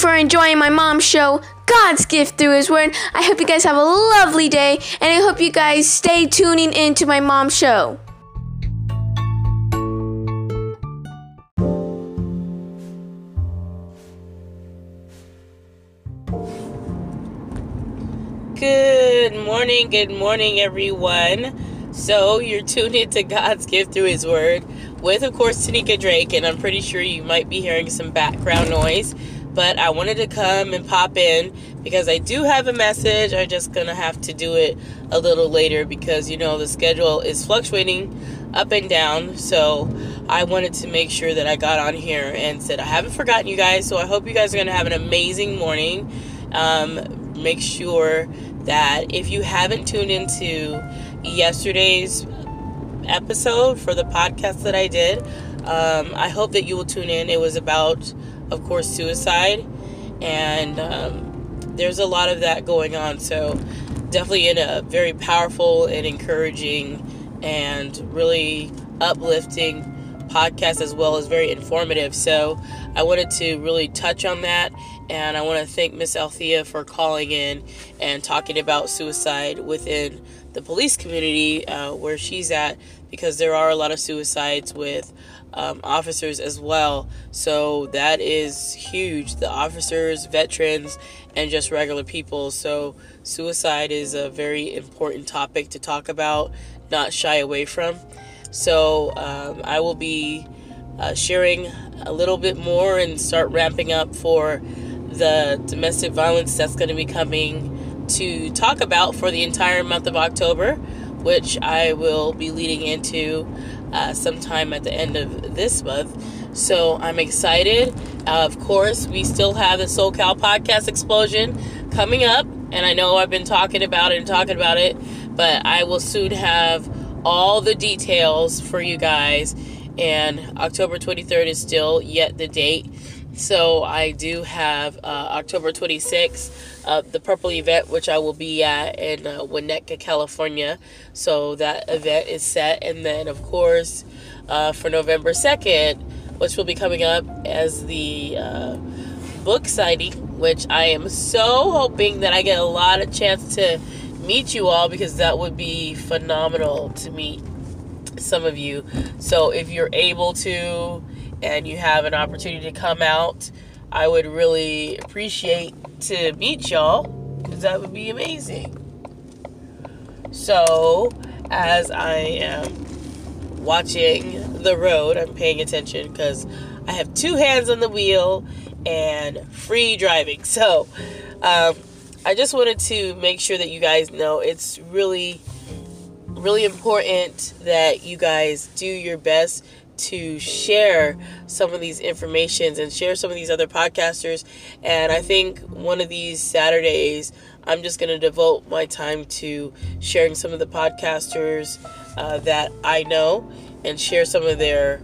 for enjoying my mom's show, God's Gift Through His Word. I hope you guys have a lovely day, and I hope you guys stay tuning into my mom's show. Good morning, good morning, everyone. So, you're tuned into God's gift through His Word with, of course, Tanika Drake, and I'm pretty sure you might be hearing some background noise. But I wanted to come and pop in because I do have a message. I'm just gonna have to do it a little later because you know the schedule is fluctuating up and down. So, I wanted to make sure that I got on here and said I haven't forgotten you guys. So, I hope you guys are gonna have an amazing morning. Um, make sure that if you haven't tuned into yesterday's episode for the podcast that I did, um, I hope that you will tune in. It was about, of course, suicide, and um, there's a lot of that going on. So, definitely in a very powerful and encouraging and really uplifting podcast as well as very informative. So I wanted to really touch on that and I want to thank Miss Althea for calling in and talking about suicide within the police community uh, where she's at because there are a lot of suicides with um, officers as well. So that is huge. The officers, veterans, and just regular people. So suicide is a very important topic to talk about, not shy away from. So um, I will be uh, sharing a little bit more and start ramping up for the domestic violence that's going to be coming to talk about for the entire month of October, which I will be leading into uh, sometime at the end of this month. So I'm excited. Uh, of course, we still have the SoCal podcast explosion coming up, and I know I've been talking about it and talking about it, but I will soon have all the details for you guys. And October 23rd is still yet the date. So I do have uh, October 26th, uh, the Purple event, which I will be at in uh, Winnetka, California. So that event is set. And then, of course, uh, for November 2nd, which will be coming up as the uh, book signing, which I am so hoping that I get a lot of chance to meet you all because that would be phenomenal to meet some of you. So if you're able to and you have an opportunity to come out, I would really appreciate to meet y'all because that would be amazing. So as I am watching the road, I'm paying attention because I have two hands on the wheel and free driving. So um, I just wanted to make sure that you guys know it's really, really important that you guys do your best to share some of these informations and share some of these other podcasters. And I think one of these Saturdays, I'm just going to devote my time to sharing some of the podcasters uh, that I know and share some of their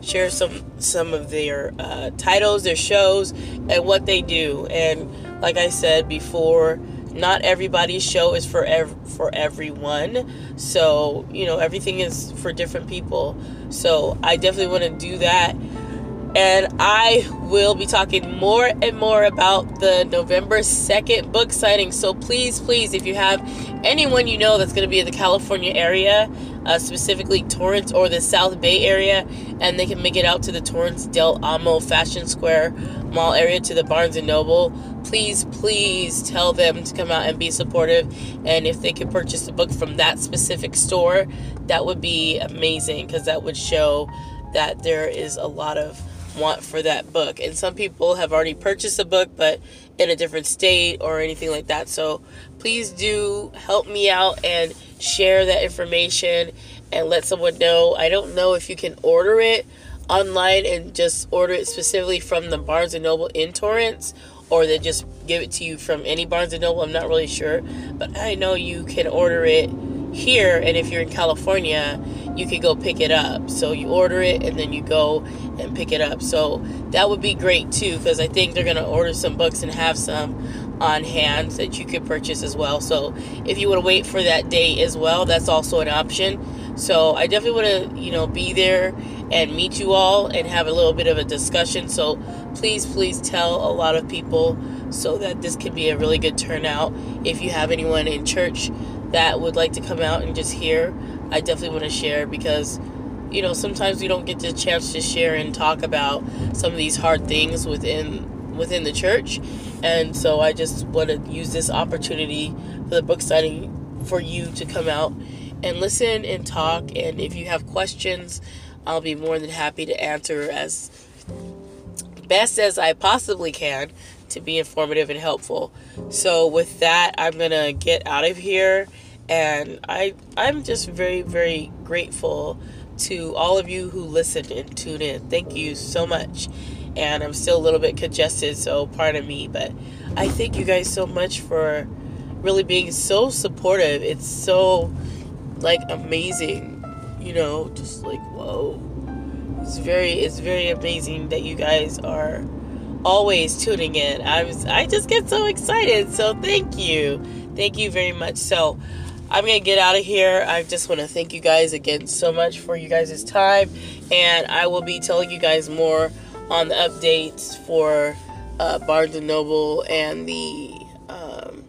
share some some of their uh, titles, their shows, and what they do. And like I said before, not everybody's show is for ev- for everyone. So you know everything is for different people. So I definitely want to do that. And I will be talking more and more about the November 2nd book signing. So please, please, if you have anyone you know that's going to be in the California area, uh, specifically Torrance or the South Bay area, and they can make it out to the Torrance Del Amo Fashion Square Mall area to the Barnes and Noble, please, please tell them to come out and be supportive. And if they could purchase the book from that specific store, that would be amazing because that would show that there is a lot of want for that book. And some people have already purchased a book, but in a different state or anything like that. So please do help me out and share that information and let someone know. I don't know if you can order it online and just order it specifically from the Barnes and Noble in Torrance or they just give it to you from any Barnes and Noble. I'm not really sure, but I know you can order it here and if you're in California, you could go pick it up. So you order it and then you go and pick it up. So that would be great too because I think they're going to order some books and have some on hand that you could purchase as well. So if you want to wait for that day as well, that's also an option. So I definitely want to, you know, be there and meet you all and have a little bit of a discussion. So please, please tell a lot of people so that this can be a really good turnout. If you have anyone in church that would like to come out and just hear, I definitely want to share because you know sometimes we don't get the chance to share and talk about some of these hard things within within the church. And so i just want to use this opportunity for the book signing for you to come out and listen and talk. And if you have questions i'll be more than happy to answer as best as i possibly can to be informative and helpful. So with that i'm gonna get out of here and I I'm just very very grateful to all of you who listened and tuned in. Thank you so much. And I'm still a little bit congested, so pardon me, but I thank you guys so much for really being so supportive. It's so like amazing, you know, just like whoa. It's very it's very amazing that you guys are always tuning in. I was I just get so excited. So thank you. Thank you very much. So I'm going to get out of here. I just want to thank you guys again so much for you guys' time. And I will be telling you guys more on the updates for uh, Barnes & Noble and the um,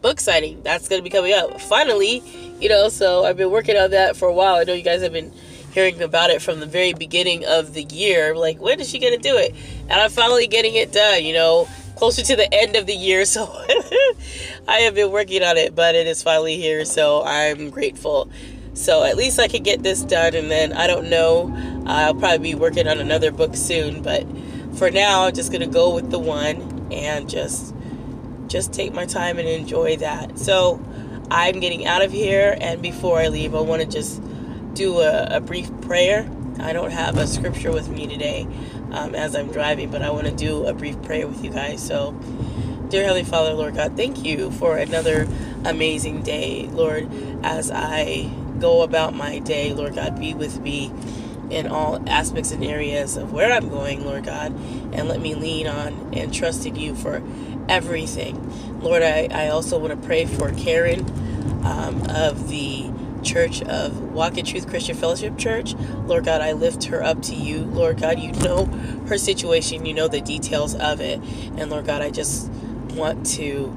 book signing. That's going to be coming up. Finally, you know, so I've been working on that for a while. I know you guys have been hearing about it from the very beginning of the year. Like, when is she going to do it? And I'm finally getting it done, you know closer to the end of the year, so I have been working on it, but it is finally here, so I'm grateful. So at least I can get this done, and then I don't know, I'll probably be working on another book soon, but for now, I'm just gonna go with the one and just just take my time and enjoy that. So I'm getting out of here, and before I leave, I want to just do a, a brief prayer. I don't have a scripture with me today, um, as I'm driving, but I want to do a brief prayer with you guys. So, dear Heavenly Father, Lord God, thank you for another amazing day, Lord. As I go about my day, Lord God, be with me in all aspects and areas of where I'm going, Lord God, and let me lean on and trust in you for everything. Lord, I, I also want to pray for Karen um, of the Church of Walk in Truth Christian Fellowship Church. Lord God, I lift her up to you. Lord God, you know her situation, you know the details of it. And Lord God, I just want to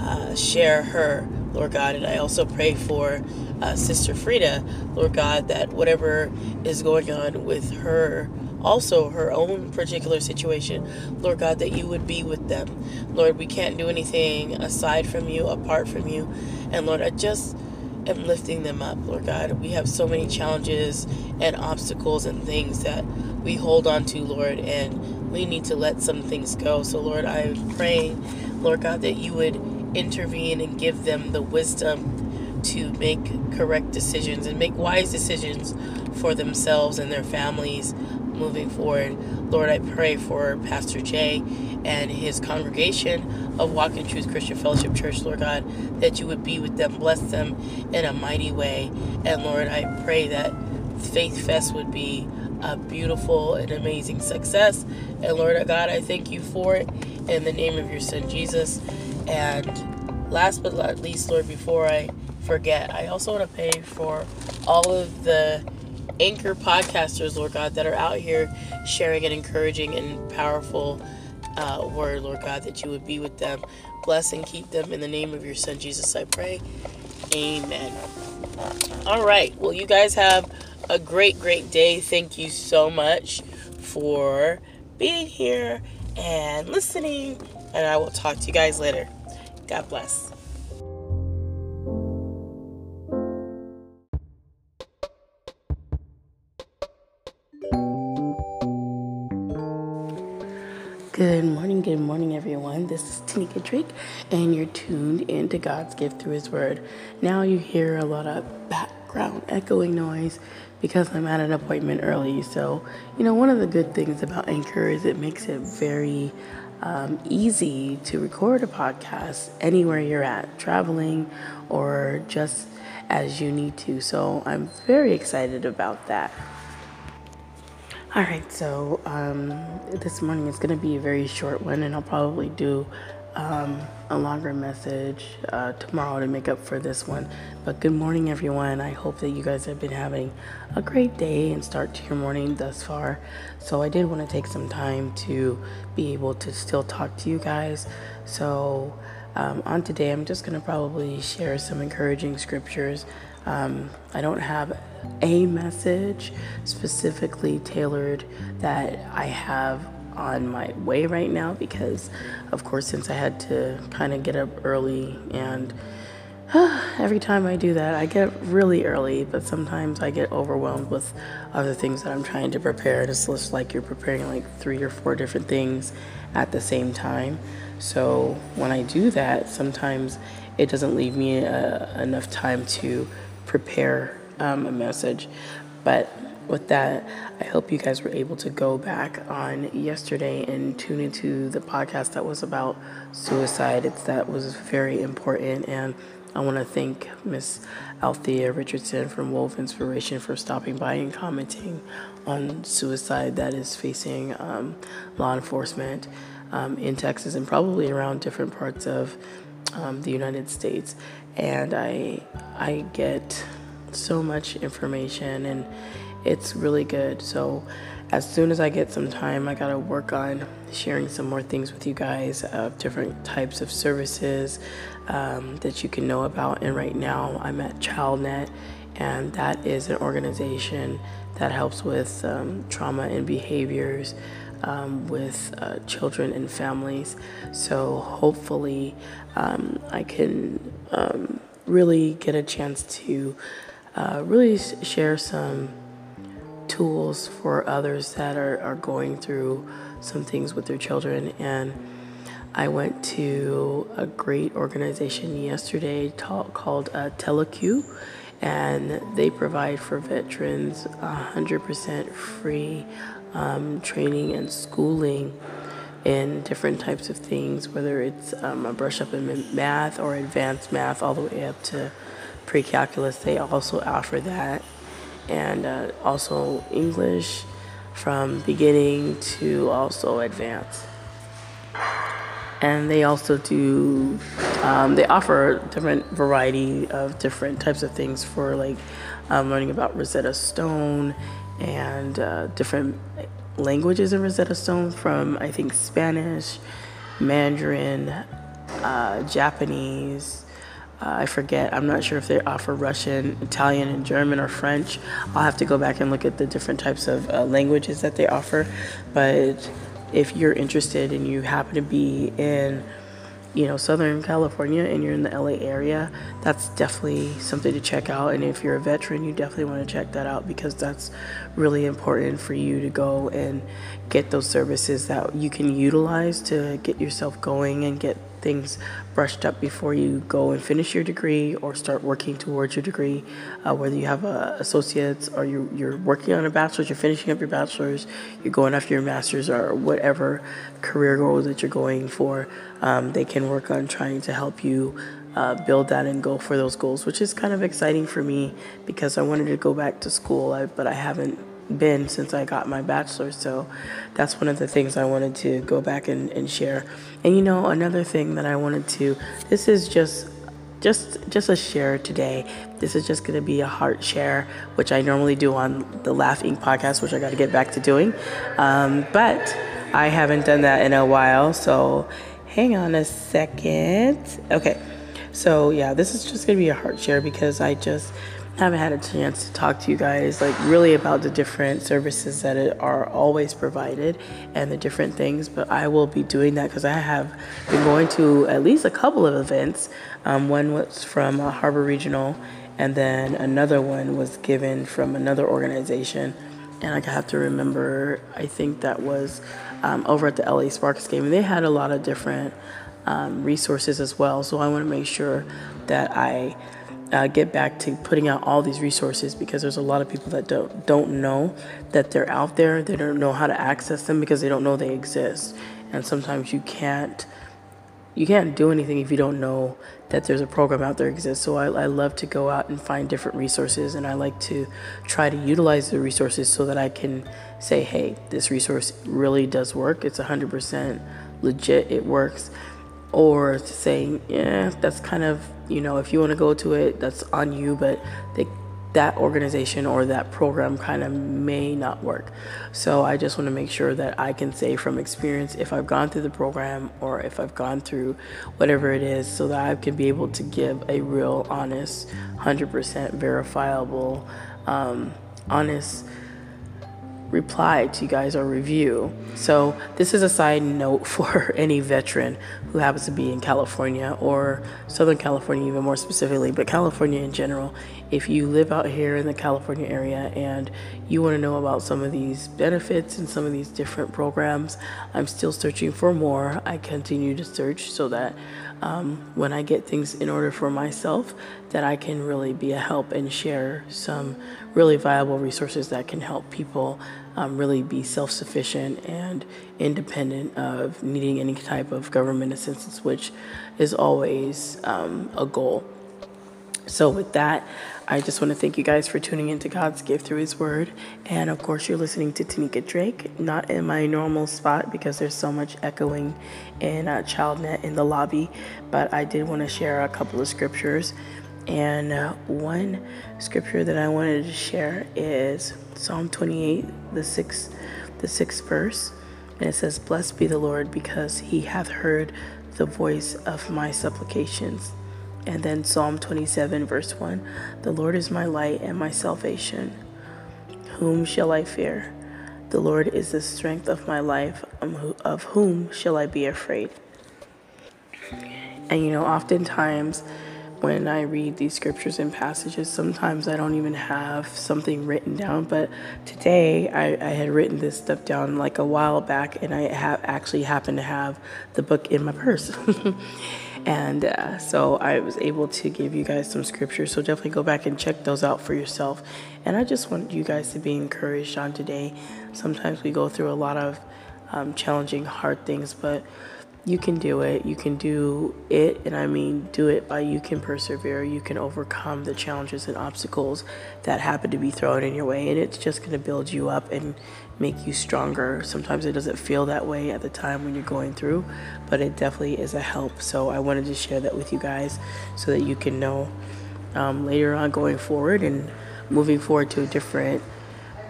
uh, share her, Lord God. And I also pray for uh, Sister Frida, Lord God, that whatever is going on with her also her own particular situation. Lord God, that you would be with them. Lord, we can't do anything aside from you, apart from you. And Lord, I just Mm-hmm. am lifting them up, Lord God. We have so many challenges and obstacles and things that we hold on to, Lord, and we need to let some things go. So, Lord, I'm praying, Lord God, that you would intervene and give them the wisdom to make correct decisions and make wise decisions for themselves and their families moving forward. Lord, I pray for Pastor Jay and his congregation of Walk in Truth Christian Fellowship Church, Lord God, that you would be with them, bless them in a mighty way. And Lord, I pray that Faith Fest would be a beautiful and amazing success. And Lord uh, God, I thank you for it in the name of your Son Jesus. And last but not least, Lord, before I forget, I also want to pray for all of the anchor podcasters, Lord God, that are out here sharing and encouraging and powerful uh, word, Lord God, that you would be with them. Bless and keep them in the name of your Son, Jesus, I pray. Amen. All right. Well, you guys have a great, great day. Thank you so much for being here and listening. And I will talk to you guys later. God bless. Morning, good morning, everyone. This is Tanika Drake, and you're tuned into God's gift through His Word. Now you hear a lot of background echoing noise because I'm at an appointment early. So, you know, one of the good things about Anchor is it makes it very um, easy to record a podcast anywhere you're at, traveling or just as you need to. So, I'm very excited about that. All right, so um, this morning is going to be a very short one, and I'll probably do um, a longer message uh, tomorrow to make up for this one. But good morning, everyone. I hope that you guys have been having a great day and start to your morning thus far. So, I did want to take some time to be able to still talk to you guys. So, um, on today, I'm just going to probably share some encouraging scriptures. Um, I don't have a message specifically tailored that I have on my way right now because, of course, since I had to kind of get up early and every time I do that, I get really early, but sometimes I get overwhelmed with other things that I'm trying to prepare. It's just like you're preparing like three or four different things at the same time. So when I do that, sometimes it doesn't leave me uh, enough time to prepare um, a message. But with that, I hope you guys were able to go back on yesterday and tune into the podcast that was about suicide. It's that was very important, and I want to thank Miss Althea Richardson from Wolf Inspiration for stopping by and commenting on suicide that is facing um, law enforcement um, in Texas and probably around different parts of um, the United States. And I I get so much information and it's really good. So as soon as I get some time, I gotta work on sharing some more things with you guys of different types of services um, that you can know about. And right now, I'm at ChildNet, and that is an organization that helps with um, trauma and behaviors um, with uh, children and families. So hopefully, um, I can um, really get a chance to uh, really share some tools for others that are, are going through some things with their children. And I went to a great organization yesterday called uh, TeleQ, and they provide for veterans 100% free um, training and schooling in different types of things, whether it's um, a brush up in math or advanced math, all the way up to pre-calculus they also offer that. And uh, also english from beginning to also advanced. And they also do um, they offer a different variety of different types of things for like um, learning about rosetta stone and uh, different languages in rosetta stone from i think spanish mandarin uh, japanese uh, I forget. I'm not sure if they offer Russian, Italian, and German or French. I'll have to go back and look at the different types of uh, languages that they offer. But if you're interested and you happen to be in you know, Southern California and you're in the LA area, that's definitely something to check out. And if you're a veteran, you definitely want to check that out because that's really important for you to go and get those services that you can utilize to get yourself going and get things brushed up before you go and finish your degree or start working towards your degree. Uh, whether you have a associate's or you're, you're working on a bachelor's, you're finishing up your bachelor's, you're going after your master's, or whatever career goals that you're going for, um, they can work on trying to help you. Uh, build that and go for those goals, which is kind of exciting for me because I wanted to go back to school, but I haven't been since I got my bachelor's. So that's one of the things I wanted to go back and, and share. And you know, another thing that I wanted to, this is just just just a share today. This is just going to be a heart share, which I normally do on the Laugh Inc. podcast, which I got to get back to doing. Um, but I haven't done that in a while, so hang on a second. Okay, so yeah, this is just going to be a heart share because I just haven't had a chance to talk to you guys like really about the different services that are always provided and the different things but i will be doing that because i have been going to at least a couple of events um, one was from uh, harbor regional and then another one was given from another organization and I have to remember, I think that was um, over at the LA Sparks game. and They had a lot of different um, resources as well. So I want to make sure that I uh, get back to putting out all these resources because there's a lot of people that don't don't know that they're out there. They don't know how to access them because they don't know they exist. And sometimes you can't you can't do anything if you don't know that there's a program out there exists. So I, I love to go out and find different resources, and I like to try to utilize the resources so that I can say, hey, this resource really does work. It's 100% legit. It works or to say, yeah, that's kind of, you know, if you want to go to it, that's on you, but they, that organization or that program kind of may not work. So I just want to make sure that I can say from experience if I've gone through the program or if I've gone through whatever it is so that I can be able to give a real, honest, 100% verifiable, um, honest reply to you guys or review. So, this is a side note for any veteran who happens to be in California or Southern California, even more specifically, but California in general. If you live out here in the California area and you want to know about some of these benefits and some of these different programs, I'm still searching for more. I continue to search so that um, when I get things in order for myself, that I can really be a help and share some really viable resources that can help people um, really be self sufficient and independent of needing any type of government assistance, which is always um, a goal. So, with that, I just want to thank you guys for tuning into God's gift through His Word. And of course, you're listening to Tanika Drake, not in my normal spot because there's so much echoing in uh, ChildNet in the lobby. But I did want to share a couple of scriptures. And uh, one scripture that I wanted to share is Psalm 28, the sixth, the sixth verse. And it says, Blessed be the Lord because he hath heard the voice of my supplications. And then Psalm 27, verse 1 The Lord is my light and my salvation. Whom shall I fear? The Lord is the strength of my life. Um, of whom shall I be afraid? And you know, oftentimes, when I read these scriptures and passages, sometimes I don't even have something written down. But today I, I had written this stuff down like a while back, and I have actually happened to have the book in my purse. and uh, so I was able to give you guys some scriptures. So definitely go back and check those out for yourself. And I just want you guys to be encouraged on today. Sometimes we go through a lot of um, challenging, hard things, but you can do it. You can do it, and I mean do it by you can persevere. You can overcome the challenges and obstacles that happen to be thrown in your way, and it's just going to build you up and make you stronger. Sometimes it doesn't feel that way at the time when you're going through, but it definitely is a help. So I wanted to share that with you guys so that you can know um, later on going forward and moving forward to a different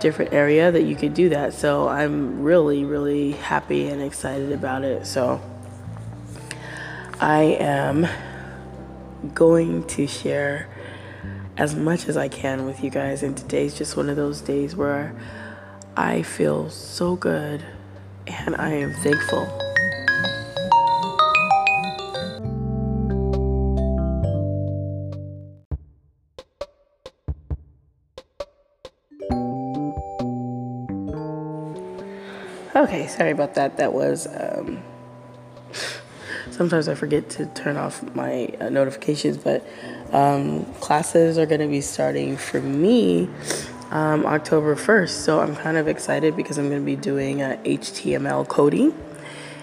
different area that you could do that. So I'm really, really happy and excited about it. So I am going to share as much as I can with you guys. And today's just one of those days where I feel so good and I am thankful. Okay, sorry about that. That was um, sometimes I forget to turn off my uh, notifications, but um, classes are going to be starting for me um, October 1st. So I'm kind of excited because I'm going to be doing uh, HTML coding.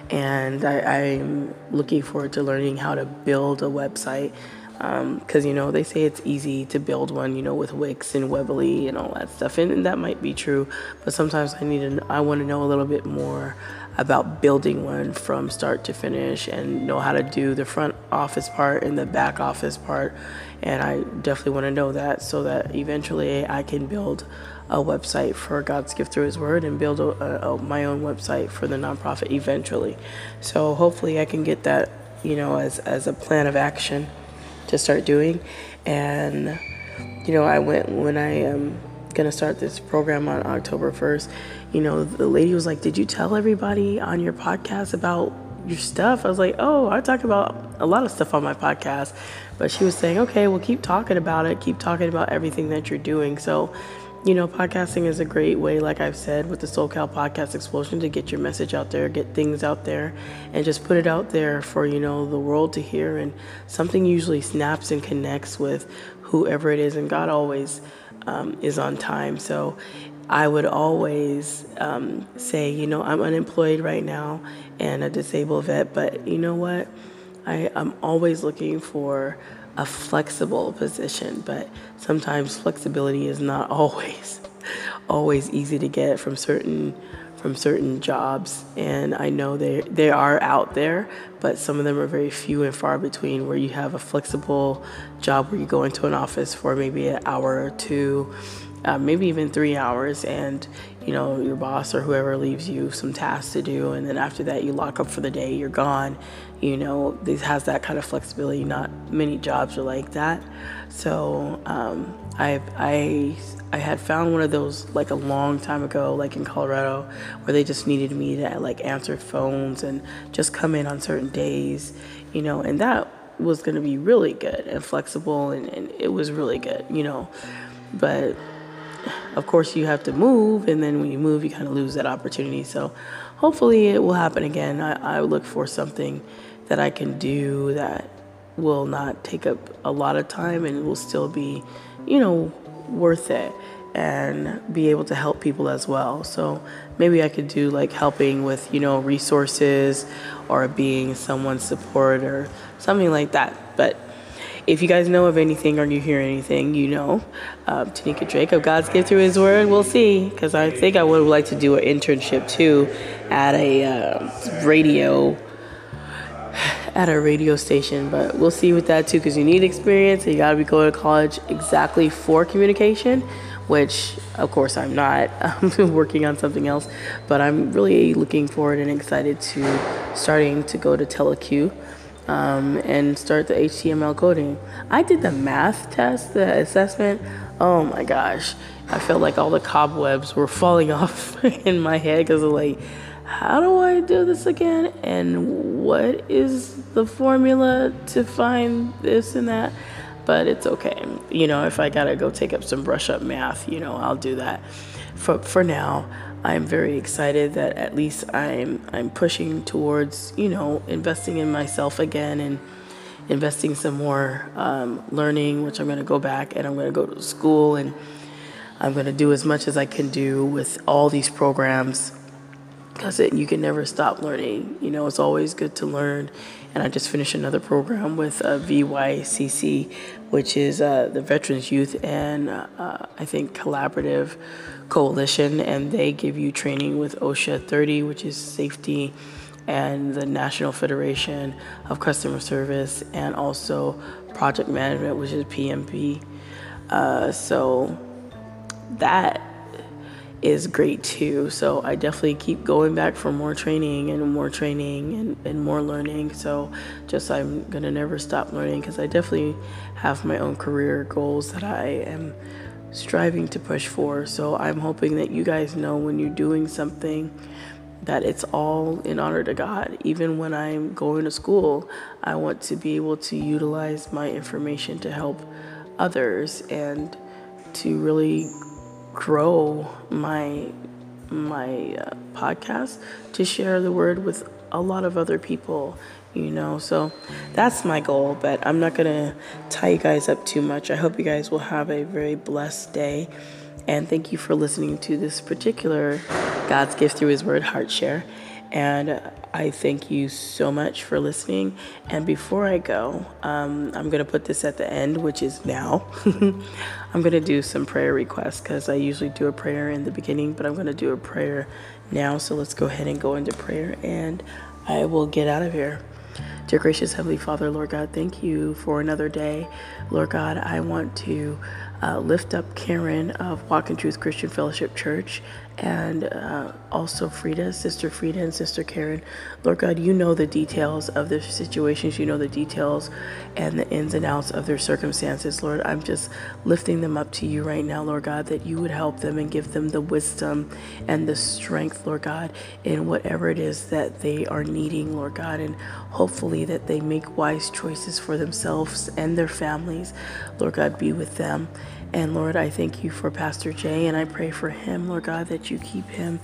And I, am looking forward to learning how to build a website because um, you know they say it's easy to build one you know with wix and weebly and all that stuff and, and that might be true but sometimes i need to i want to know a little bit more about building one from start to finish and know how to do the front office part and the back office part. And I definitely want to know that so that eventually I can build a website for God's gift through His Word and build a, a, my own website for the nonprofit eventually. So hopefully I can get that, you know, as, as a plan of action to start doing. And, you know, I went when I um, am going to start this program on October 1st you know, the lady was like, Did you tell everybody on your podcast about your stuff? I was like, Oh, I talk about a lot of stuff on my podcast. But she was saying, Okay, well, keep talking about it, keep talking about everything that you're doing. So you know, podcasting is a great way, like I've said, with the SoCal Podcast Explosion to get your message out there, get things out there, and just put it out there for, you know, the world to hear. And something usually snaps and connects with whoever it is. And God always um, is on time. So I would always um, say, you know, I'm unemployed right now and a disabled vet, but you know what? I, I'm always looking for a flexible position, but sometimes flexibility is not always always easy to get from certain from certain jobs and I know they they are out there but some of them are very few and far between where you have a flexible job where you go into an office for maybe an hour or two uh, maybe even three hours, and you know your boss or whoever leaves you some tasks to do, and then after that you lock up for the day, you're gone. You know, this has that kind of flexibility. Not many jobs are like that. So um, I I I had found one of those like a long time ago, like in Colorado, where they just needed me to like answer phones and just come in on certain days, you know, and that was going to be really good and flexible, and, and it was really good, you know, but of course you have to move and then when you move you kind of lose that opportunity. So hopefully it will happen again. I, I look for something that i can do that will not take up a lot of time and will still be you know worth it and be able to help people as well. So maybe i could do like helping with you know resources or being someone's support or something like that. But if you guys know of anything or you hear anything, you know, um, Tanika Drake of God's Gift Through His Word, we'll see. Because I think I would like to do an internship too at a uh, radio at a radio station, but we'll see with that too. Because you need experience, and you got to be going to college exactly for communication, which of course I'm not. I'm working on something else, but I'm really looking forward and excited to starting to go to TeleQ um, and start the HTML coding. I did the math test, the assessment. Oh my gosh, I felt like all the cobwebs were falling off in my head because of like, how do I do this again? And what is the formula to find this and that? But it's okay. You know, if I gotta go take up some brush up math, you know, I'll do that. For for now, I'm very excited that at least I'm I'm pushing towards you know investing in myself again and investing some more um, learning, which I'm going to go back and I'm going to go to school and I'm going to do as much as I can do with all these programs because you can never stop learning. You know, it's always good to learn. And I just finished another program with uh, VYCC, which is uh, the Veterans Youth and uh, I think Collaborative Coalition, and they give you training with OSHA 30, which is safety, and the National Federation of Customer Service, and also Project Management, which is PMP. Uh, so that is great too. So I definitely keep going back for more training and more training and, and more learning. So just I'm gonna never stop learning because I definitely have my own career goals that I am striving to push for. So I'm hoping that you guys know when you're doing something that it's all in honor to God. Even when I'm going to school, I want to be able to utilize my information to help others and to really grow my my uh, podcast to share the word with a lot of other people you know so that's my goal but i'm not gonna tie you guys up too much i hope you guys will have a very blessed day and thank you for listening to this particular god's gift through his word heart share and I thank you so much for listening. And before I go, um, I'm to put this at the end, which is now. I'm to do some prayer requests because I usually do a prayer in the beginning, but I'm to do a prayer now. So let's go ahead and go into prayer and I will get out of here. Dear gracious Heavenly Father, Lord God, thank you for another day. Lord God, I want to uh, lift up Karen of Walk in Truth Christian Fellowship Church and uh, also Frida, Sister Frida, and Sister Karen. Lord God, you know the details of their situations, you know the details and the ins and outs of their circumstances. Lord, I'm just lifting them up to you right now, Lord God, that you would help them and give them the wisdom and the strength, Lord God, in whatever it is that they are needing, Lord God, and hopefully that they make wise choices for themselves and their families. Lord God, be with them And Lord, I thank you for Pastor Jay, and I pray for him, Lord God, that you keep him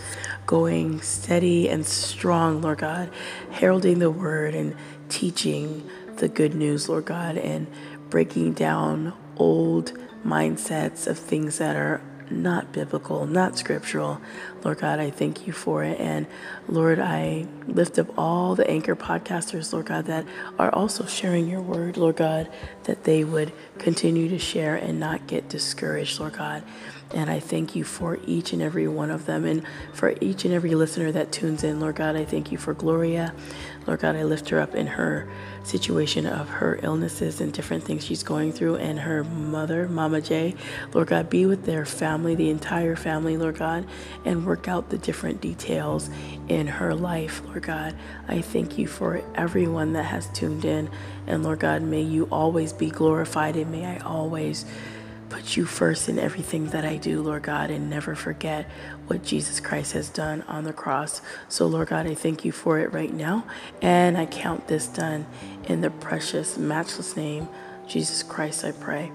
going steady and strong, Lord God, heralding the word and teaching the good news, Lord God, and breaking down old mindsets of things that are not biblical, not scriptural. Lord God, I thank you for it. And Lord, I lift up all the anchor podcasters, Lord God, that are also sharing your word, Lord God, that they would continue to share and not get discouraged, Lord God. And I thank you for each and every one of them and for each and every listener that tunes in, Lord God. I thank you for Gloria. Lord God, I lift her up in her situation of her illnesses and different things she's going through, and her mother, Mama J. Lord God, be with their family, the entire family, Lord God, and work out the different details in her life, Lord God. I thank you for everyone that has tuned in, and Lord God, may you always be glorified, and may I always put you first in everything that I do, Lord God, and never forget what Jesus Christ has done on the cross. So, Lord God, I thank you for it right now, and I count this done in the precious, matchless name, Jesus Christ, I pray.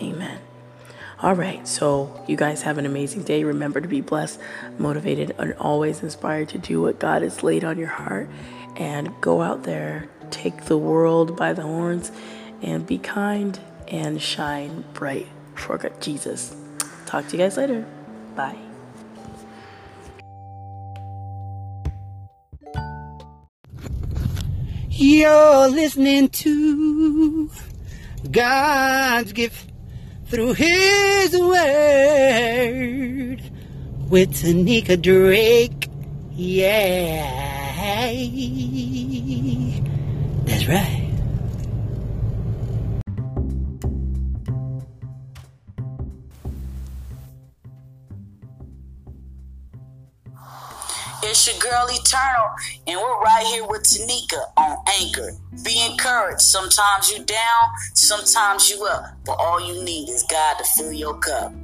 Amen. All right, so you guys have an amazing day. Remember to be blessed, motivated, and always inspired to do what God has laid on your heart. And go out there, take the world by the horns, and be kind and shine bright for Jesus. Talk to you guys later. Bye. You're listening to God's gift through His Word with Tanika Drake. Yeah. That's right. It's your girl Eternal, and we're right here with Tanika on Anchor. Be encouraged. Sometimes you down, sometimes you up, but all you need is God to fill your cup.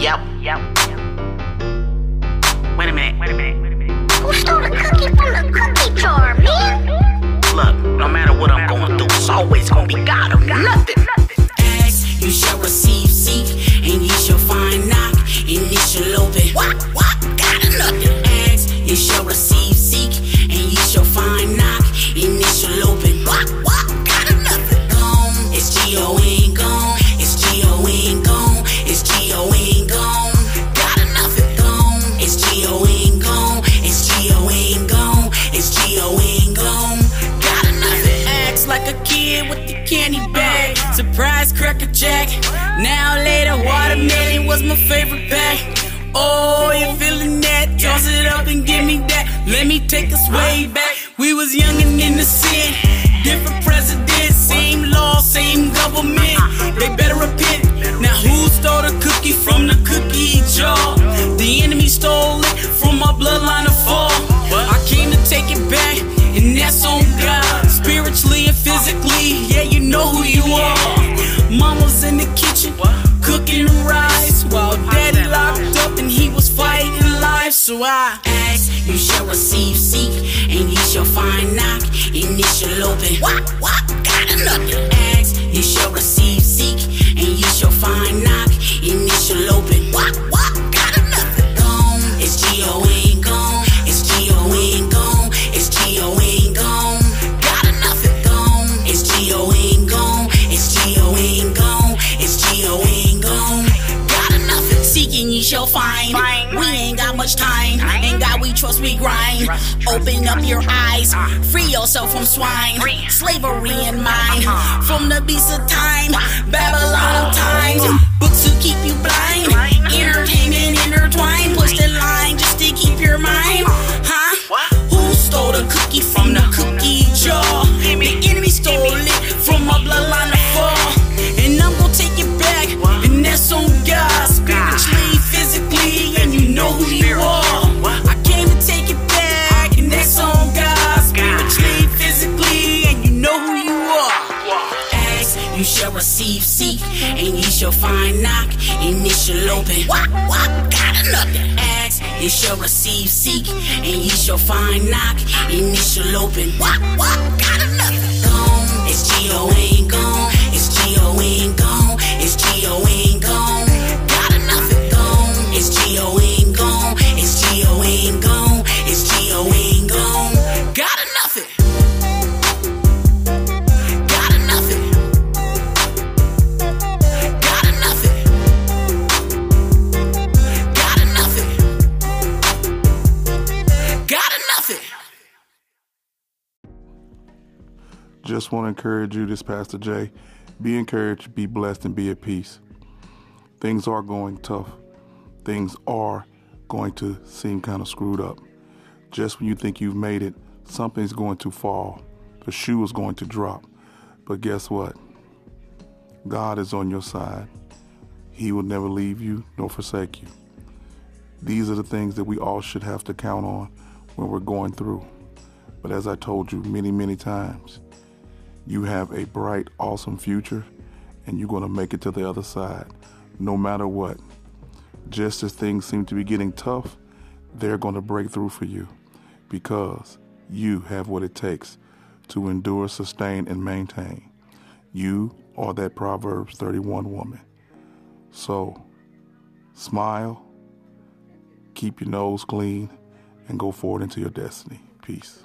Yep, yep. Wait a minute, wait a minute, wait a minute. Who stole the cookie from the cookie jar, man? Look, no matter what I'm going through, it's always gonna be God or nothing. You shall receive, seek, and ye shall find, knock, and it shall open. What? What? Got nothing. Ask, you shall receive, seek, and ye shall find, knock, my favorite bag. Oh, you feeling that? Toss it up and give me that. Let me take us way back. We was young and in the innocent. Different presidents, same law, same government. They better repent. Now who stole the cookie from the cookie jar? The enemy stole it from my bloodline I ask, you shall receive, seek, and ye shall find, knock, and it shall open. What? What? Got nothing. Ask, you shall receive, seek, and ye shall find, knock, and it shall open. What? What? Got nothing. Gone, it's G-O-N, gone, it's G-O-N, gone, it's G-O-N, gone. Got nothing. Gone, it's G-O-N, gone, it's G-O-N, gone, it's G-O-N, gone. Seeking ye shall find. We ain't got much time. Trust, we grind. Open up your eyes. Free yourself from swine. Slavery in mind. From the beast of time. Babylon of times. Books to keep you blind. Entertainment intertwined. Push the line just to keep your mind. Huh? Who stole the cookie from the cookie jar? The enemy stole it from my bloodline shall find, knock, and it shall open. What? What? Got nothing. Ask, you shall receive, seek, and ye shall find, knock, and it shall open. What, what, got enough? Gone, it's G.O. ain't gone, it's G.O. ain't gone, it's G.O. ain't gone. Just want to encourage you, this Pastor Jay. Be encouraged, be blessed, and be at peace. Things are going tough. Things are going to seem kind of screwed up. Just when you think you've made it, something's going to fall. The shoe is going to drop. But guess what? God is on your side. He will never leave you nor forsake you. These are the things that we all should have to count on when we're going through. But as I told you many, many times, you have a bright, awesome future, and you're going to make it to the other side, no matter what. Just as things seem to be getting tough, they're going to break through for you because you have what it takes to endure, sustain, and maintain. You are that Proverbs 31 woman. So, smile, keep your nose clean, and go forward into your destiny. Peace.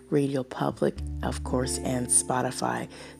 Radio Public, of course, and Spotify.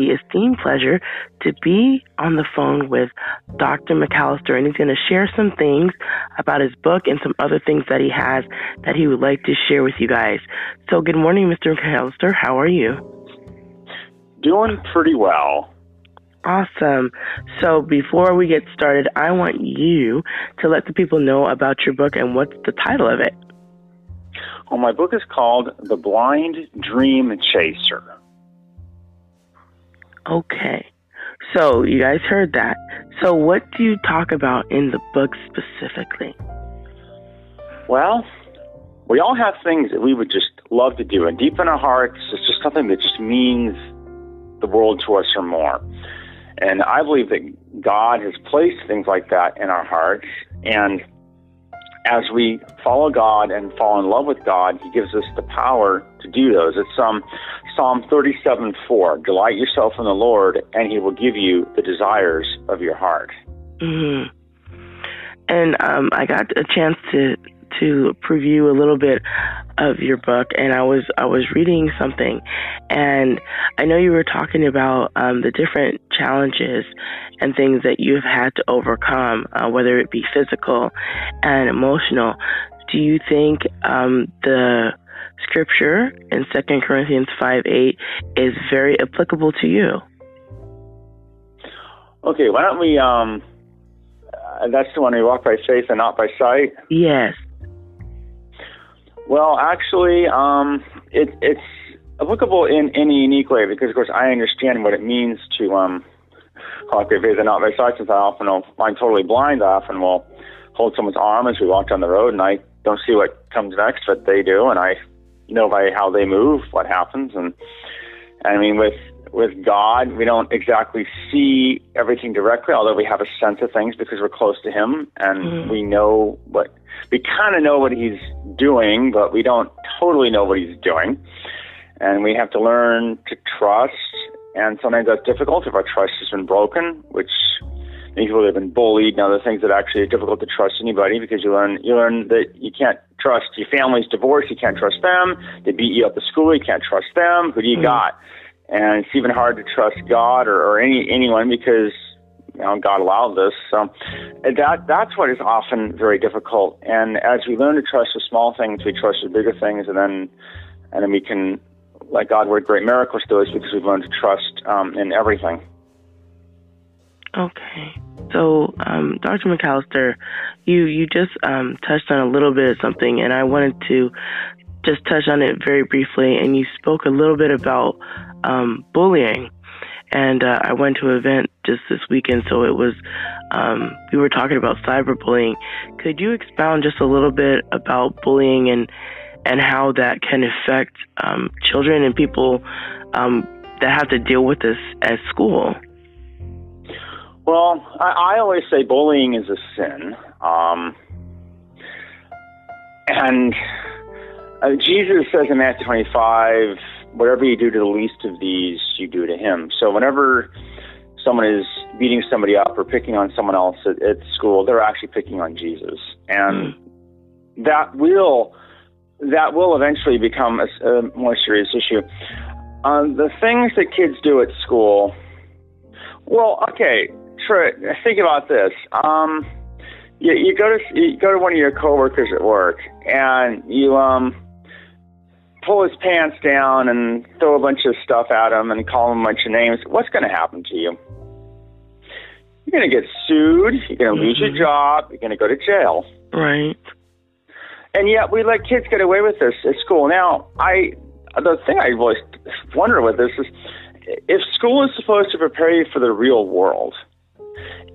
The esteemed pleasure to be on the phone with Dr. McAllister, and he's going to share some things about his book and some other things that he has that he would like to share with you guys. So, good morning, Mr. McAllister. How are you? Doing pretty well. Awesome. So, before we get started, I want you to let the people know about your book and what's the title of it. Well, my book is called The Blind Dream Chaser. Okay. So, you guys heard that. So, what do you talk about in the book specifically? Well, we all have things that we would just love to do, and deep in our hearts, it's just something that just means the world to us or more. And I believe that God has placed things like that in our hearts, and as we follow God and fall in love with God, He gives us the power to do those. It's um, Psalm 37 4. Delight yourself in the Lord, and He will give you the desires of your heart. hmm And um, I got a chance to to preview a little bit of your book, and I was I was reading something, and I know you were talking about um, the different challenges and things that you've had to overcome, uh, whether it be physical and emotional. Do you think um, the scripture in Second Corinthians five eight is very applicable to you? Okay, why don't we um, Uh, that's the one we walk by faith and not by sight. Yes. Well, actually, um, it, it's applicable in, in a unique way because, of course, I understand what it means to um, by faith and not very sight. Since I often know I'm totally blind, I often will hold someone's arm as we walk down the road, and I don't see what comes next, but they do, and I know by how they move what happens. And I mean, with with God, we don't exactly see everything directly, although we have a sense of things because we're close to Him and Mm. we know what we kind of know what He's doing, but we don't totally know what He's doing. And we have to learn to trust. And sometimes that's difficult if our trust has been broken, which many people have been bullied and other things that actually are difficult to trust anybody because you learn you learn that you can't trust your family's divorced, you can't trust them. They beat you up at school, you can't trust them. Who do you got? And it's even hard to trust God or, or any anyone because you know God allowed this. So that that's what is often very difficult. And as we learn to trust the small things, we trust the bigger things, and then and then we can let God work great miracles to us because we've learned to trust um, in everything. Okay. So, um, Dr. McAllister, you you just um, touched on a little bit of something, and I wanted to just touch on it very briefly. And you spoke a little bit about um, bullying, and uh, I went to an event just this weekend, so it was um, we were talking about cyberbullying. Could you expound just a little bit about bullying and and how that can affect um, children and people um, that have to deal with this at school? Well, I, I always say bullying is a sin. Um, and uh, Jesus says in Matthew 25, whatever you do to the least of these, you do to him. So whenever someone is beating somebody up or picking on someone else at, at school, they're actually picking on Jesus. And that will that will eventually become a, a more serious issue. Uh, the things that kids do at school, well, okay, Trey, think about this. Um, you, you go to you go to one of your coworkers at work, and you um pull his pants down and throw a bunch of stuff at him and call him a bunch of names. What's going to happen to you? You're going to get sued. You're going to lose your mm-hmm. job. You're going to go to jail. Right. And yet we let kids get away with this at school. Now, I the thing I always wonder with this is if school is supposed to prepare you for the real world,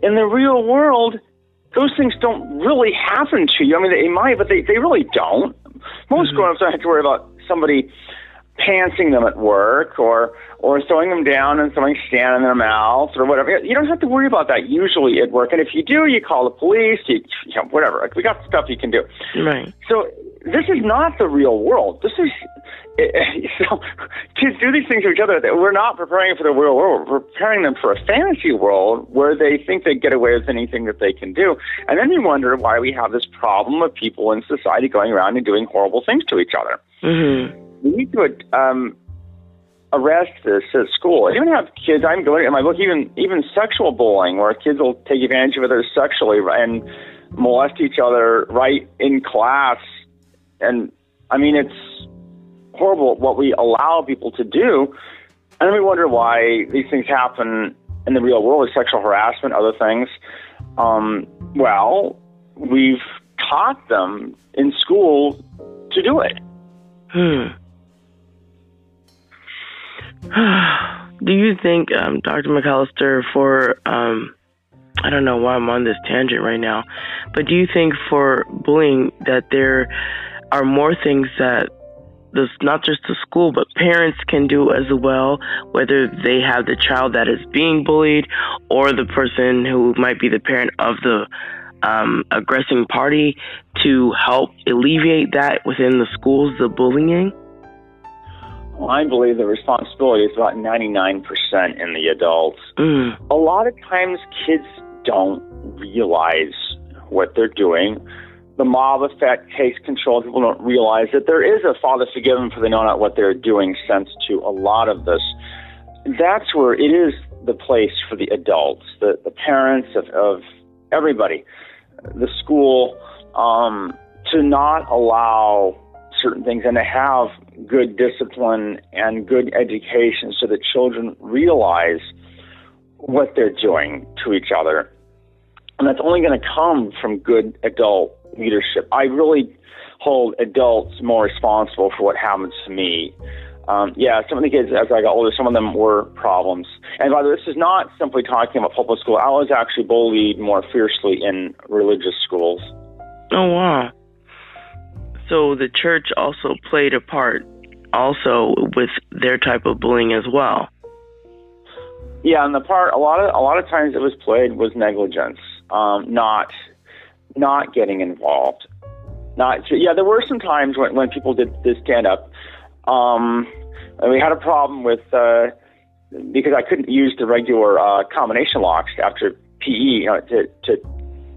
in the real world, those things don't really happen to you. I mean, they might, but they, they really don't. Most mm-hmm. grown-ups don't have to worry about somebody pantsing them at work or or throwing them down and throwing sand in their mouth or whatever. You don't have to worry about that usually at work. And if you do, you call the police. You, you know, whatever. Like, we got stuff you can do. Right. So this is not the real world. This is so kids do these things to each other. We're not preparing for the real world. We're preparing them for a fantasy world where they think they get away with anything that they can do. And then you wonder why we have this problem of people in society going around and doing horrible things to each other. Mm-hmm. We need to um, arrest this at school. I even have kids. I'm going in my book, even even sexual bullying, where kids will take advantage of others sexually and molest each other right in class. And I mean, it's horrible what we allow people to do. And we wonder why these things happen in the real world, like sexual harassment, other things. Um, well, we've taught them in school to do it. Hmm. Do you think, um, Dr. McAllister, for um, I don't know why I'm on this tangent right now, but do you think for bullying that there are more things that this not just the school but parents can do as well, whether they have the child that is being bullied or the person who might be the parent of the um, aggressing party to help alleviate that within the schools, the bullying? Well, I believe the responsibility is about 99% in the adults. Mm. A lot of times kids don't realize what they're doing. The mob effect takes control. People don't realize that there is a Father forgive them for they know not what they're doing sense to a lot of this. That's where it is the place for the adults, the, the parents of, of everybody, the school, um, to not allow certain things and to have good discipline and good education so that children realize what they're doing to each other. and that's only going to come from good adult leadership. I really hold adults more responsible for what happens to me. Um, yeah, some of the kids as I got older, some of them were problems. And by the way, this is not simply talking about public school. I was actually bullied more fiercely in religious schools. Oh wow! So the church also played a part, also with their type of bullying as well. Yeah, and the part a lot of a lot of times it was played was negligence, um, not not getting involved. Not yeah, there were some times when when people did, did stand up. Um, and we had a problem with uh, because I couldn't use the regular uh, combination locks after PE you know, to to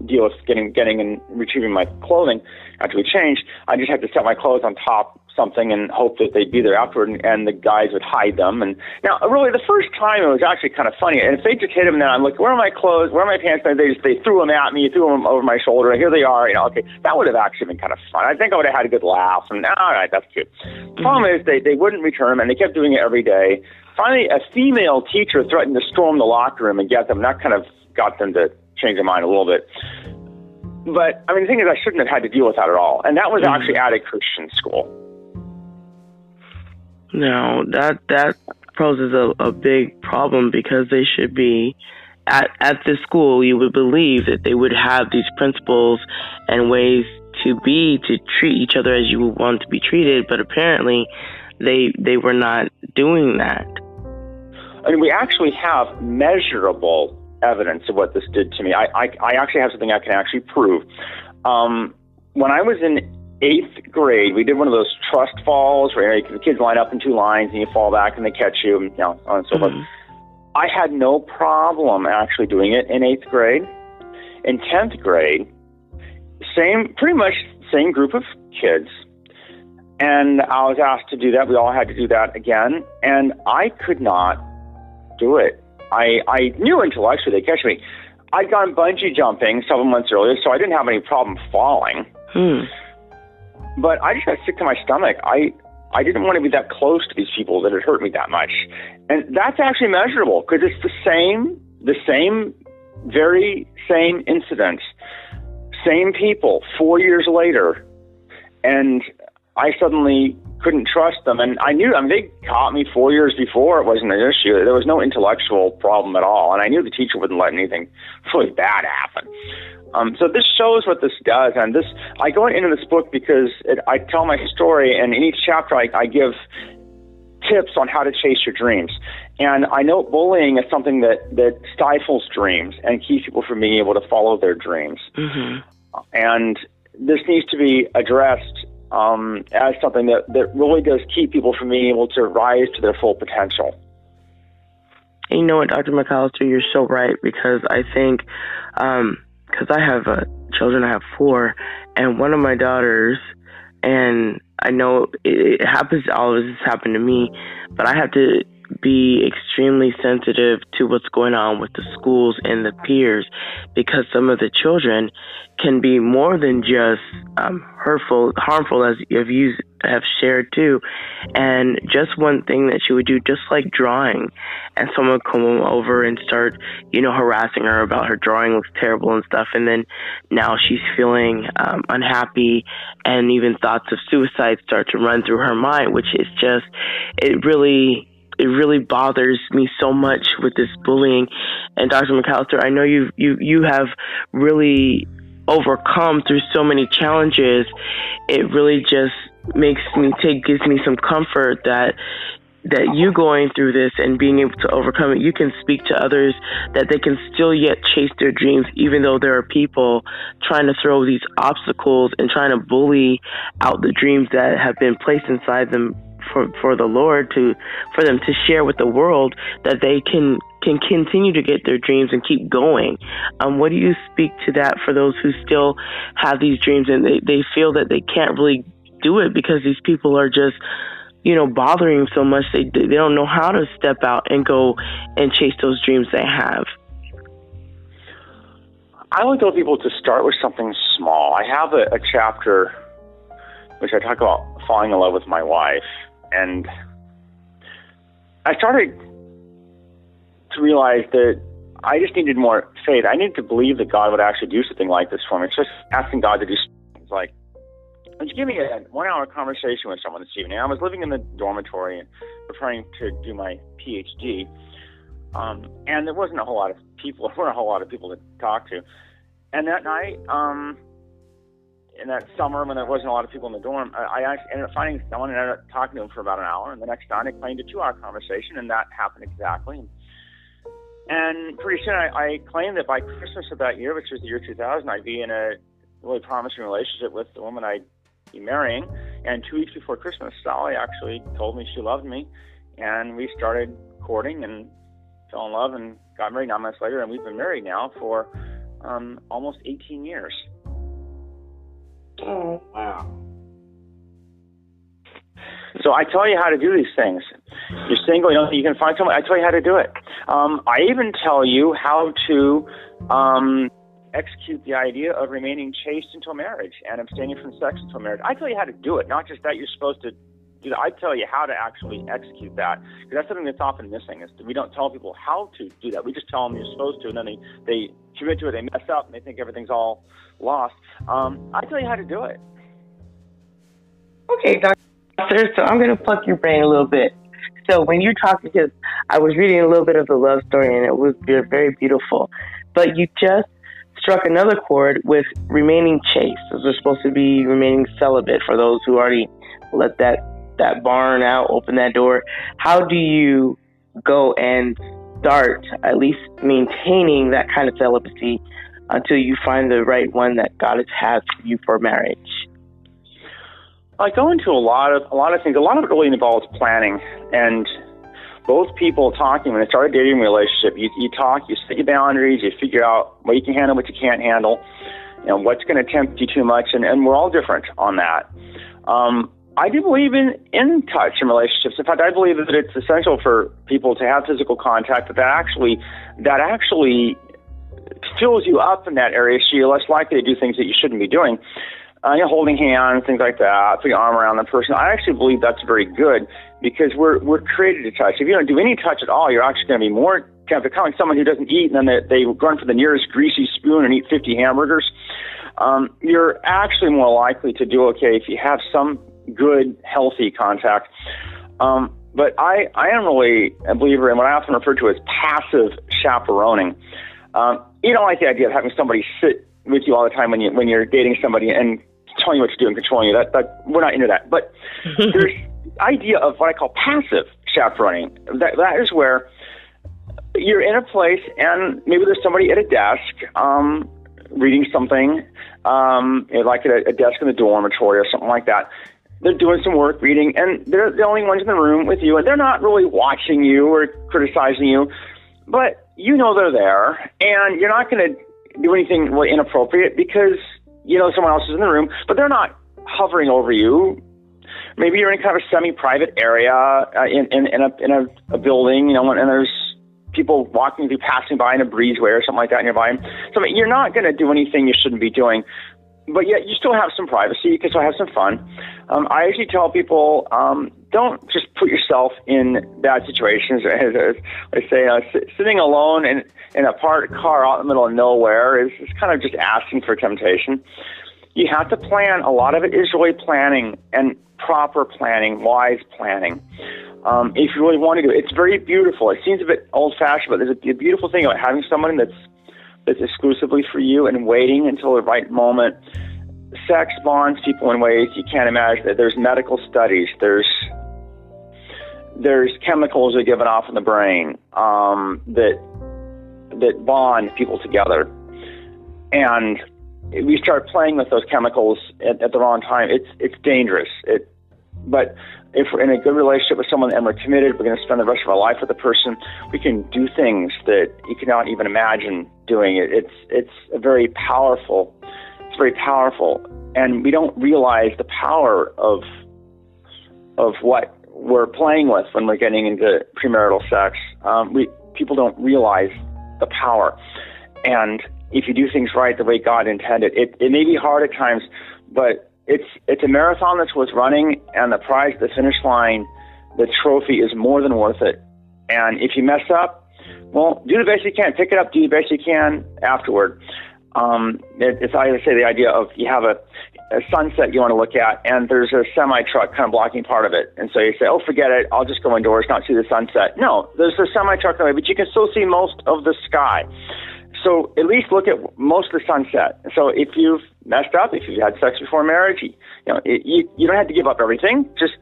deal with getting getting and retrieving my clothing after we changed. I just had to set my clothes on top something and hope that they'd be there afterward, and, and the guys would hide them. And now, really, the first time it was actually kind of funny. And if they just hit them, then I'm like, "Where are my clothes? Where are my pants?" And they just they threw them at me, threw them over my shoulder. Here they are. You know, okay, that would have actually been kind of fun. I think I would have had a good laugh. And ah, all right, that's cute. The problem is they they wouldn't return them, and they kept doing it every day. Finally, a female teacher threatened to storm the locker room and get them. That kind of got them to change their mind a little bit. But I mean, the thing is, I shouldn't have had to deal with that at all. And that was mm-hmm. actually at a Christian school. No, that that poses a, a big problem because they should be at at this school. You would believe that they would have these principles and ways to be to treat each other as you would want to be treated, but apparently they they were not doing that. I mean, we actually have measurable evidence of what this did to me. I, I, I actually have something I can actually prove. Um, when I was in eighth grade, we did one of those trust falls where you know, the kids line up in two lines and you fall back and they catch you, and, you know, on and so forth. I had no problem actually doing it in eighth grade. In tenth grade, same, pretty much same group of kids, and I was asked to do that. We all had to do that again, and I could not do it. I I knew intellectually they catch me. I'd gone bungee jumping several months earlier, so I didn't have any problem falling. Hmm. But I just got sick to my stomach. I I didn't want to be that close to these people that had hurt me that much, and that's actually measurable because it's the same the same very same incident, same people four years later, and I suddenly couldn't trust them. And I knew, I mean, they caught me four years before. It wasn't an issue. There was no intellectual problem at all. And I knew the teacher wouldn't let anything really bad happen. Um, so this shows what this does. And this, I go into this book because it, I tell my story, and in each chapter I, I give tips on how to chase your dreams. And I know bullying is something that, that stifles dreams and keeps people from being able to follow their dreams. Mm-hmm. And this needs to be addressed um, as something that, that really does keep people from being able to rise to their full potential. You know what, Dr. McAllister, you're so right because I think, because I have uh, children, I have four, and one of my daughters, and I know it, it happens, all of this has happened to me, but I have to be extremely sensitive to what's going on with the schools and the peers because some of the children can be more than just um, hurtful, harmful, as you have shared too. And just one thing that she would do, just like drawing, and someone come over and start, you know, harassing her about her drawing looks terrible and stuff. And then now she's feeling um, unhappy, and even thoughts of suicide start to run through her mind, which is just, it really it really bothers me so much with this bullying. And Dr. McAllister, I know you you you have really overcome through so many challenges. It really just makes me take gives me some comfort that that you going through this and being able to overcome it, you can speak to others that they can still yet chase their dreams, even though there are people trying to throw these obstacles and trying to bully out the dreams that have been placed inside them for for the Lord to for them to share with the world that they can can continue to get their dreams and keep going. Um, what do you speak to that for those who still have these dreams and they, they feel that they can't really do it because these people are just you know bothering so much they they don't know how to step out and go and chase those dreams they have. I would tell people to start with something small. I have a, a chapter which I talk about falling in love with my wife and I started to realize that I just needed more faith. I needed to believe that God would actually do something like this for me. It's just asking God to do things like, would you give me a one hour conversation with someone this evening? I was living in the dormitory and preparing to do my PhD. Um, and there wasn't a whole lot of people, there weren't a whole lot of people to talk to. And that night, um, in that summer when there wasn't a lot of people in the dorm, I, I ended up finding someone and ended up talking to him for about an hour. And the next night, I claimed a two-hour conversation, and that happened exactly. And pretty soon, I, I claimed that by Christmas of that year, which was the year 2000, I'd be in a really promising relationship with the woman I'd be marrying. And two weeks before Christmas, Sally actually told me she loved me, and we started courting and fell in love and got married nine months later, and we've been married now for um, almost 18 years. Oh, wow. So I tell you how to do these things. You're single, you know, you can find someone. I tell you how to do it. Um, I even tell you how to um, execute the idea of remaining chaste until marriage and abstaining from sex until marriage. I tell you how to do it, not just that you're supposed to do that. I tell you how to actually execute that because that's something that's often missing. Is we don't tell people how to do that. We just tell them you're supposed to, and then they they commit to it, they mess up, and they think everything's all lost. Um, I tell you how to do it. Okay, doctor. So I'm going to pluck your brain a little bit. So when you're talking, because I was reading a little bit of the love story and it was very beautiful, but you just struck another chord with remaining chaste. Those are supposed to be remaining celibate for those who already let that that barn out, open that door. How do you go and start at least maintaining that kind of celibacy until you find the right one that God has for you for marriage? I go into a lot of a lot of things. A lot of it really involves planning and both people talking when they start a dating relationship. You, you talk, you set your boundaries, you figure out what you can handle, what you can't handle, you know what's going to tempt you too much, and, and we're all different on that. Um, I do believe in in touch in relationships. In fact, I believe that it's essential for people to have physical contact. That that actually that actually fills you up in that area, so you're less likely to do things that you shouldn't be doing uh, you know, holding hands, things like that, putting your arm around the person. I actually believe that's very good because we're we're created to touch. If you don't do any touch at all, you're actually going to be more. Kind of like someone who doesn't eat and then they, they run for the nearest greasy spoon and eat 50 hamburgers. Um, you're actually more likely to do okay if you have some good, healthy contact. Um, but I, I am really a believer in what I often refer to as passive chaperoning. Um, you don't like the idea of having somebody sit with you all the time when you when you're dating somebody and telling you what to do and controlling you. That, that we're not into that. But there's idea of what I call passive chaperoning. That that is where you're in a place and maybe there's somebody at a desk um, reading something, um, like at a, a desk in the dormitory or something like that. They're doing some work, reading, and they're the only ones in the room with you, and they're not really watching you or criticizing you, but you know they're there, and you're not going to do anything really inappropriate because you know someone else is in the room, but they're not hovering over you. Maybe you're in kind of a semi-private area uh, in in, in, a in a, a building, you know, and there's people walking through, passing by in a breezeway or something like that nearby. So I mean, you're not going to do anything you shouldn't be doing, but yet you still have some privacy. You can still have some fun. Um, I actually tell people, um, don't just put yourself in bad situations. As, I say, uh, sitting alone in in a parked car out in the middle of nowhere is, is kind of just asking for temptation. You have to plan. A lot of it is really planning and proper planning, wise planning. Um, if you really want to do it, it's very beautiful. It seems a bit old-fashioned, but there's a, a beautiful thing about having someone that's that's exclusively for you and waiting until the right moment. Sex bonds people in ways you can't imagine. There's medical studies. There's there's chemicals that are given off in the brain um, that that bond people together, and we start playing with those chemicals at, at the wrong time. It's it's dangerous. It, but if we're in a good relationship with someone and we're committed, we're going to spend the rest of our life with the person. We can do things that you cannot even imagine doing. It, it's it's a very powerful. It's very powerful, and we don't realize the power of of what we're playing with when we're getting into premarital sex. Um, we people don't realize the power, and if you do things right the way God intended, it, it may be hard at times, but it's it's a marathon that's worth running, and the prize, the finish line, the trophy is more than worth it. And if you mess up, Well, do the best you can. Pick it up. Do the best you can afterward. Um, it, it's I say the idea of you have a, a sunset you want to look at, and there's a semi truck kind of blocking part of it, and so you say, "Oh, forget it. I'll just go indoors, not see the sunset." No, there's a semi truck in the way, but you can still see most of the sky. So at least look at most of the sunset. So if you've messed up, if you've had sex before marriage, you, know, it, you you don't have to give up everything. Just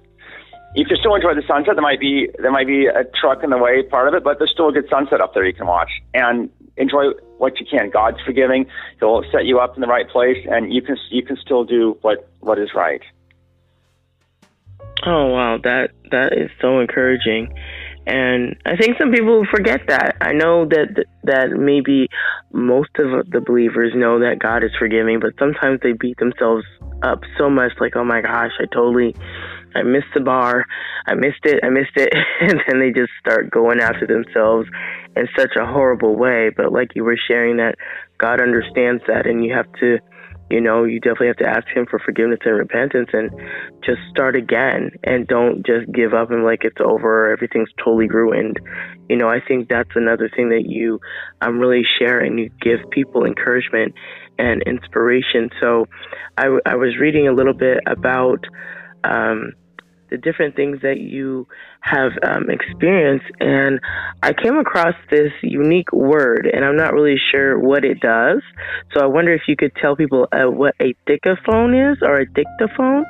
if you still enjoy the sunset. There might be there might be a truck in the way part of it, but there's still a good sunset up there you can watch and enjoy what you can. God's forgiving; He'll set you up in the right place, and you can you can still do what what is right. Oh wow, that that is so encouraging. And I think some people forget that. I know that that maybe most of the believers know that God is forgiving, but sometimes they beat themselves up so much like, "Oh my gosh, I totally I missed the bar. I missed it. I missed it." and then they just start going after themselves in such a horrible way, but like you were sharing that God understands that and you have to you know, you definitely have to ask him for forgiveness and repentance and just start again and don't just give up and like it's over, everything's totally ruined. You know, I think that's another thing that you I'm really sharing. You give people encouragement and inspiration. So I, I was reading a little bit about um, the different things that you have um, experienced. And I came across this unique word, and I'm not really sure what it does. So I wonder if you could tell people uh, what a dictaphone is or a dictaphone.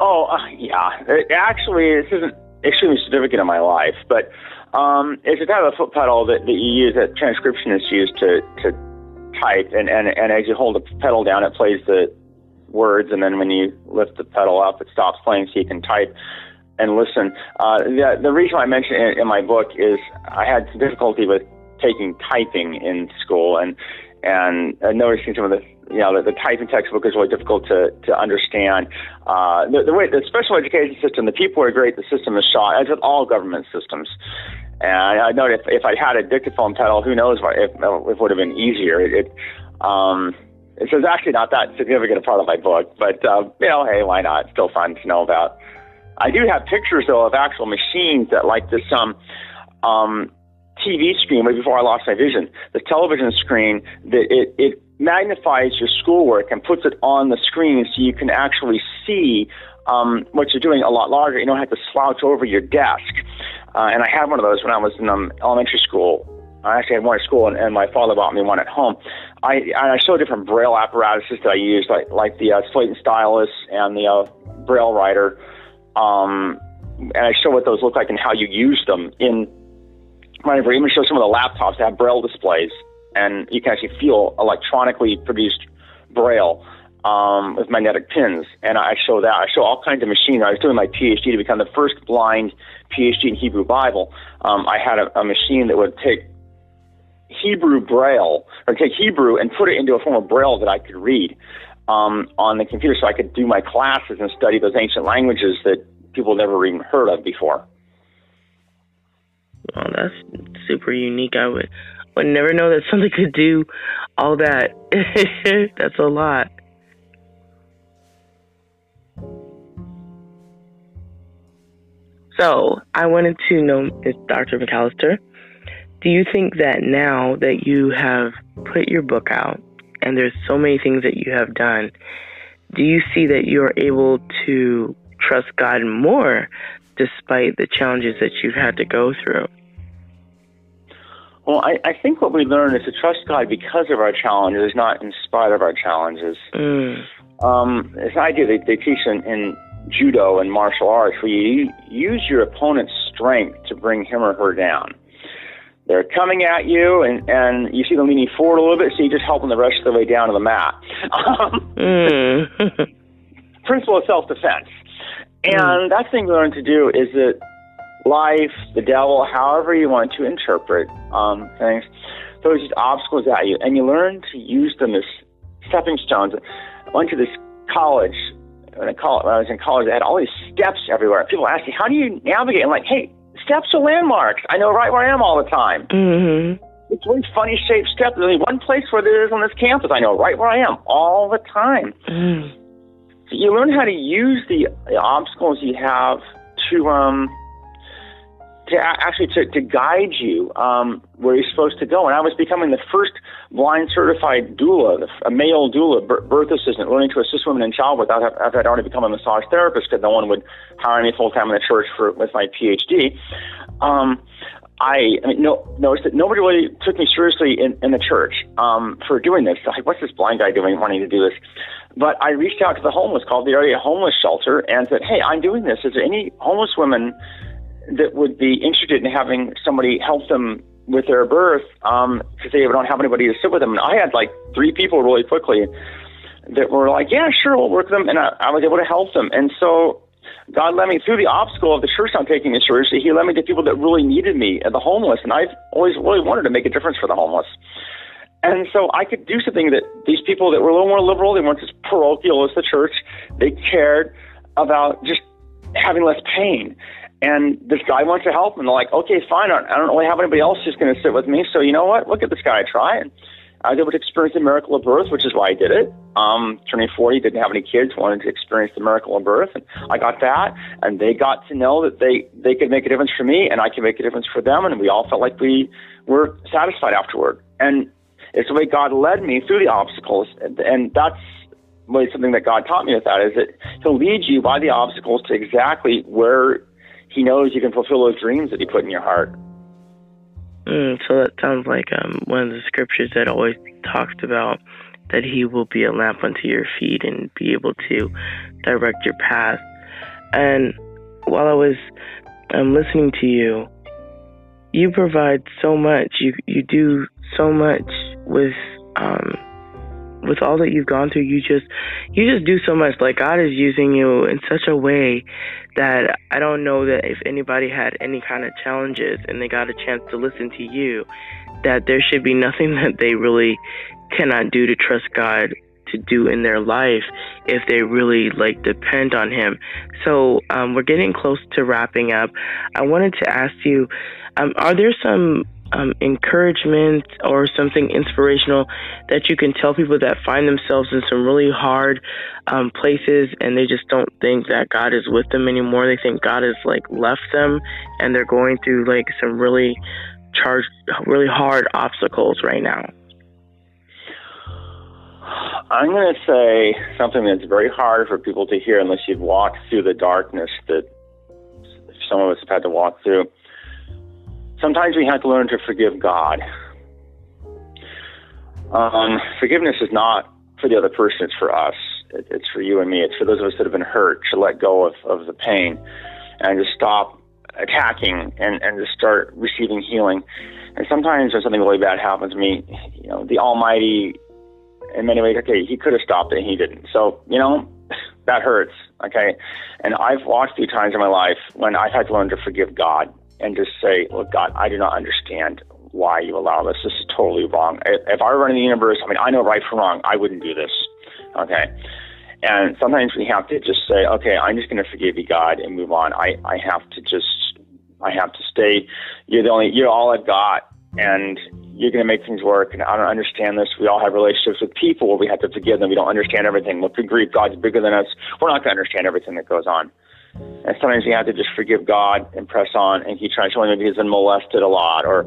Oh, uh, yeah. It, actually, this isn't extremely significant in my life, but um, it's a type of foot pedal that, that you use, that transcriptionists use to, to type, and, and, and as you hold the pedal down, it plays the words, and then when you lift the pedal up, it stops playing so you can type and listen. Uh, the, the reason I mention it in my book is I had difficulty with taking typing in school, and and uh, noticing some of the you know the, the typing textbook is really difficult to to understand. Uh, the, the way the special education system, the people are great, the system is shot, as with all government systems. And I know if if I'd had a dictaphone pedal, who knows what, if, it would have been easier. It, it um, so it's actually not that significant a part of my book, but uh, you know, hey, why not? Still fun to know about. I do have pictures though of actual machines that like this um um TV screen way before I lost my vision. The television screen that it it magnifies your schoolwork and puts it on the screen so you can actually see um, what you're doing a lot larger. You don't have to slouch over your desk. Uh, and I had one of those when I was in um, elementary school. I actually had one at school, and, and my father bought me one at home. I I show different braille apparatuses that I use, like like the uh, slate and stylus and the uh, braille writer, um, and I show what those look like and how you use them in. I even show some of the laptops that have braille displays, and you can actually feel electronically produced braille um, with magnetic pins. And I show that. I show all kinds of machines. I was doing my PhD to become the first blind PhD in Hebrew Bible. Um, I had a, a machine that would take Hebrew Braille or take Hebrew and put it into a form of Braille that I could read um, on the computer so I could do my classes and study those ancient languages that people never even heard of before. Well, that's super unique. I would would never know that something could do all that. that's a lot. So I wanted to know, Dr. McAllister, do you think that now that you have put your book out and there's so many things that you have done, do you see that you're able to trust God more despite the challenges that you've had to go through? Well, I, I think what we learn is to trust God because of our challenges, not in spite of our challenges. Mm. Um, idea they, they teach in, in judo and martial arts where you use your opponent's strength to bring him or her down. They're coming at you, and, and you see them leaning forward a little bit, so you just help them the rest of the way down to the mat. Um, mm. principle of self-defense. And mm. that's the thing we learn to do is that life, the devil, however you want to interpret um, things, throws these obstacles at you, and you learn to use them as stepping stones. I went to this college when I, call, when I was in college, I had all these steps everywhere. People ask me, "How do you navigate?" I'm like, "Hey, steps are landmarks. I know right where I am all the time. Mm-hmm. It's one funny shaped step. There's only one place where there is on this campus. I know right where I am all the time. Mm. So you learn how to use the, the obstacles you have to um to actually to, to guide you um, where you're supposed to go. And I was becoming the first blind certified doula, a male doula, birth assistant, learning to assist women in childbirth. I had already become a massage therapist because no one would hire me full time in the church for with my PhD. Um, I, I mean, no, noticed that nobody really took me seriously in, in the church um, for doing this. Like, what's this blind guy doing, wanting to do this? But I reached out to the homeless, called the area homeless shelter, and said, "Hey, I'm doing this. Is there any homeless women that would be interested in having somebody help them with their birth because um, they don't have anybody to sit with them?" And I had like three people really quickly that were like, "Yeah, sure, we'll work with them," and I, I was able to help them. And so God led me through the obstacle of the church not taking me seriously. He led me to people that really needed me, the homeless, and I've always really wanted to make a difference for the homeless. And so I could do something that these people that were a little more liberal, they weren't as parochial as the church, they cared about just having less pain. And this guy wants to help, and they're like, okay, fine, I don't really have anybody else who's going to sit with me, so you know what? Look at this guy, try. And I was able to experience the miracle of birth, which is why I did it. Um, turning 40, didn't have any kids, wanted to experience the miracle of birth, and I got that. And they got to know that they they could make a difference for me, and I could make a difference for them, and we all felt like we were satisfied afterward. And it's the way God led me through the obstacles, and, and that's really something that God taught me with that is that He'll lead you by the obstacles to exactly where He knows you can fulfill those dreams that He put in your heart. Mm, so that sounds like um, one of the scriptures that always talks about that He will be a lamp unto your feet and be able to direct your path. And while I was um, listening to you, you provide so much. You you do so much with um, with all that you've gone through, you just you just do so much. Like God is using you in such a way that I don't know that if anybody had any kind of challenges and they got a chance to listen to you, that there should be nothing that they really cannot do to trust God to do in their life if they really like depend on him. So um, we're getting close to wrapping up. I wanted to ask you, um, are there some um, encouragement or something inspirational that you can tell people that find themselves in some really hard um, places and they just don't think that God is with them anymore. They think God has like left them and they're going through like some really charged, really hard obstacles right now. I'm going to say something that's very hard for people to hear unless you've walked through the darkness that some of us have had to walk through sometimes we have to learn to forgive God. Um, forgiveness is not for the other person, it's for us. It, it's for you and me. It's for those of us that have been hurt to let go of, of the pain and to stop attacking and, and to start receiving healing. And sometimes when something really bad happens to me, you know, the Almighty, in many ways, okay, He could have stopped it and He didn't. So, you know, that hurts, okay? And I've walked through times in my life when I've had to learn to forgive God and just say, look, God, I do not understand why you allow this. This is totally wrong. If I were running the universe, I mean, I know right from wrong. I wouldn't do this. Okay. And sometimes we have to just say, okay, I'm just going to forgive you, God, and move on. I, I have to just, I have to stay. You're the only, you're all I've got, and you're going to make things work. And I don't understand this. We all have relationships with people where we have to forgive them. We don't understand everything. Look, good grief, God's bigger than us. We're not going to understand everything that goes on. And sometimes you have to just forgive God and press on and keep trying show him he's been molested a lot or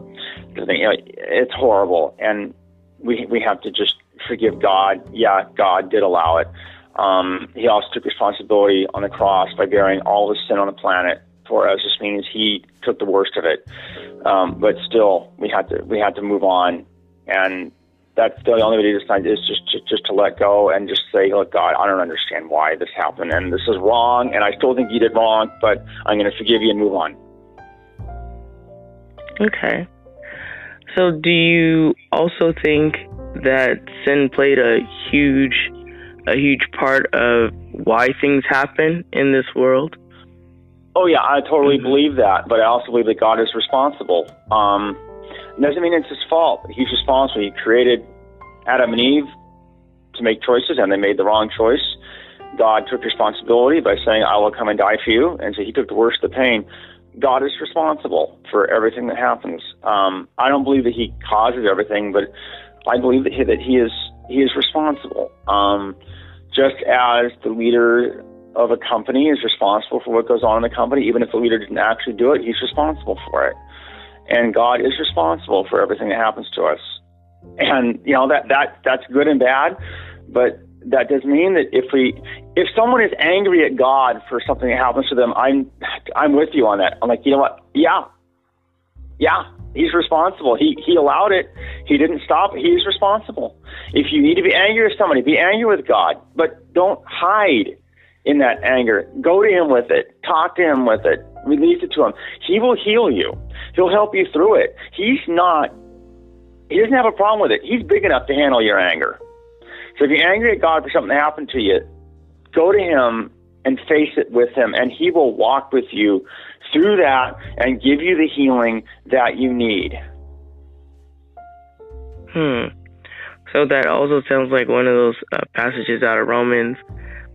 you know, it's horrible. And we we have to just forgive God. Yeah, God did allow it. Um, he also took responsibility on the cross by bearing all the sin on the planet for us. This means he took the worst of it. Um, but still, we had to we had to move on and that's the only way to decide is just, just just to let go and just say, look, God, I don't understand why this happened, and this is wrong, and I still think you did wrong, but I'm going to forgive you and move on. Okay. So, do you also think that sin played a huge, a huge part of why things happen in this world? Oh yeah, I totally mm-hmm. believe that, but I also believe that God is responsible. Um, doesn't mean it's his fault. He's responsible. He created Adam and Eve to make choices, and they made the wrong choice. God took responsibility by saying, I will come and die for you. And so he took the worst of the pain. God is responsible for everything that happens. Um, I don't believe that he causes everything, but I believe that he, that he is he is responsible. Um, just as the leader of a company is responsible for what goes on in the company, even if the leader didn't actually do it. He's responsible for it, and God is responsible for everything that happens to us. And you know that that that's good and bad, but that does mean that if we if someone is angry at God for something that happens to them, I'm I'm with you on that. I'm like, you know what? Yeah, yeah, he's responsible. He he allowed it. He didn't stop. He's responsible. If you need to be angry with somebody, be angry with God, but don't hide in that anger. Go to him with it. Talk to him with it. Release it to him. He will heal you. He'll help you through it. He's not. He doesn't have a problem with it. He's big enough to handle your anger. So if you're angry at God for something that happened to you, go to Him and face it with Him, and He will walk with you through that and give you the healing that you need. Hmm. So that also sounds like one of those uh, passages out of Romans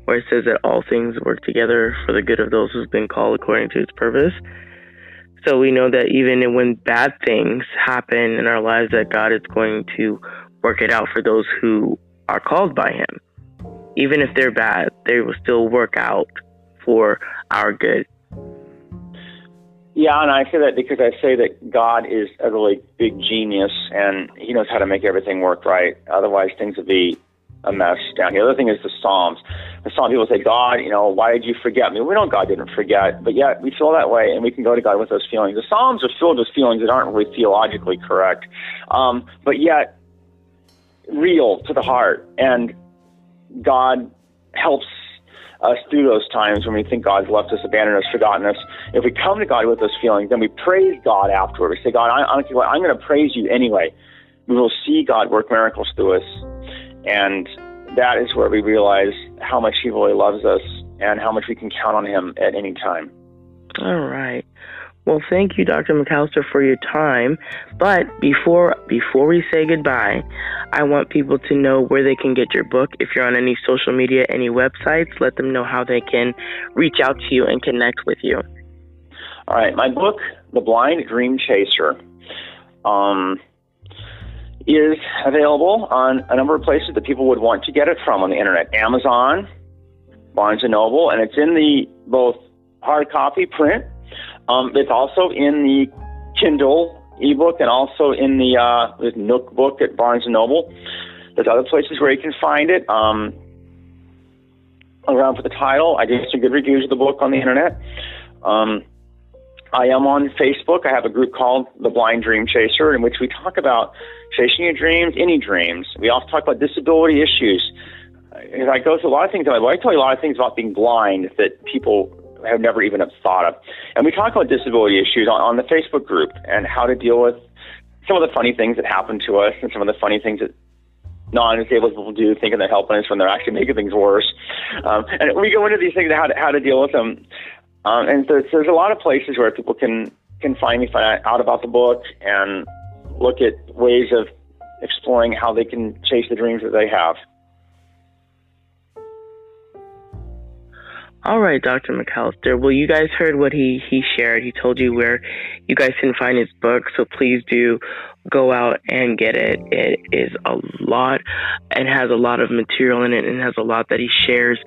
where it says that all things work together for the good of those who've been called according to its purpose. So we know that even when bad things happen in our lives, that God is going to work it out for those who are called by Him. Even if they're bad, they will still work out for our good. Yeah, and I say that because I say that God is a really big genius and He knows how to make everything work right. Otherwise, things would be a mess down here. The other thing is the Psalms. The Psalm people say, God, you know, why did you forget me? We know God didn't forget, but yet we feel that way and we can go to God with those feelings. The Psalms are filled with feelings that aren't really theologically correct, um, but yet real to the heart. And God helps us through those times when we think God's left us, abandoned us, forgotten us. If we come to God with those feelings, then we praise God afterward. We say, God, I, I'm going to praise you anyway. We will see God work miracles through us. And that is where we realize how much He really loves us and how much we can count on Him at any time. All right. Well, thank you, Dr. McAllister, for your time. But before before we say goodbye, I want people to know where they can get your book. If you're on any social media, any websites, let them know how they can reach out to you and connect with you. All right, my book, The Blind Dream Chaser, um, is available on a number of places that people would want to get it from on the internet. Amazon, Barnes and Noble, and it's in the both hard copy print um, it's also in the Kindle ebook and also in the uh, the Nook book at Barnes and Noble. There's other places where you can find it. Um, around for the title, I did some good reviews of the book on the internet. Um, I am on Facebook. I have a group called The Blind Dream Chaser, in which we talk about chasing your dreams, any dreams. We also talk about disability issues. I go through a lot of things. I tell you a lot of things about being blind that people have never even thought of. And we talk about disability issues on, on the Facebook group and how to deal with some of the funny things that happen to us and some of the funny things that non-disabled people do, thinking they're helping us when they're actually making things worse. Um, and we go into these things how to, how to deal with them. Um, and there's, there's a lot of places where people can can find me, find out about the book, and look at ways of exploring how they can chase the dreams that they have. All right, Dr. McAllister. Well, you guys heard what he, he shared. He told you where you guys can find his book, so please do go out and get it. It is a lot and has a lot of material in it and has a lot that he shares.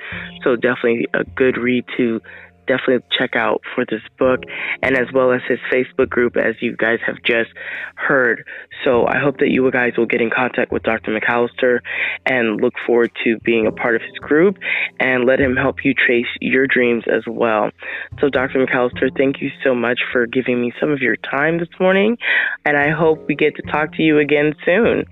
So definitely a good read to definitely check out for this book and as well as his Facebook group, as you guys have just heard. So I hope that you guys will get in contact with Dr. McAllister and look forward to being a part of his group and let him help you trace your dreams as well. So, Dr. McAllister, thank you so much for giving me some of your time this morning, and I hope we get to talk to you again soon.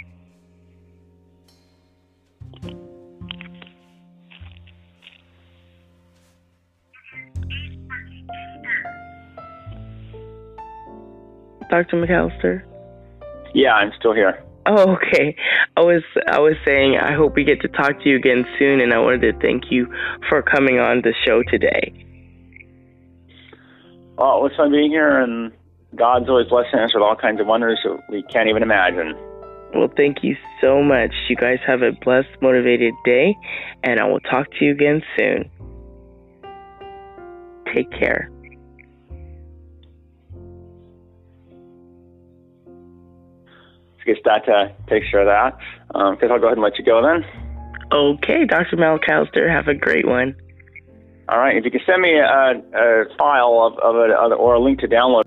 Dr. McAllister? Yeah, I'm still here. Oh, okay. I was I was saying I hope we get to talk to you again soon, and I wanted to thank you for coming on the show today. Oh, well, it's fun being here, and God's always blessing us with all kinds of wonders that we can't even imagine. Well, thank you so much. You guys have a blessed, motivated day, and I will talk to you again soon. Take care. Guess that uh, takes care of that. Um, I'll go ahead and let you go then. Okay, Dr. McAllister, have a great one. All right. If you can send me a, a file of, of it or a link to download.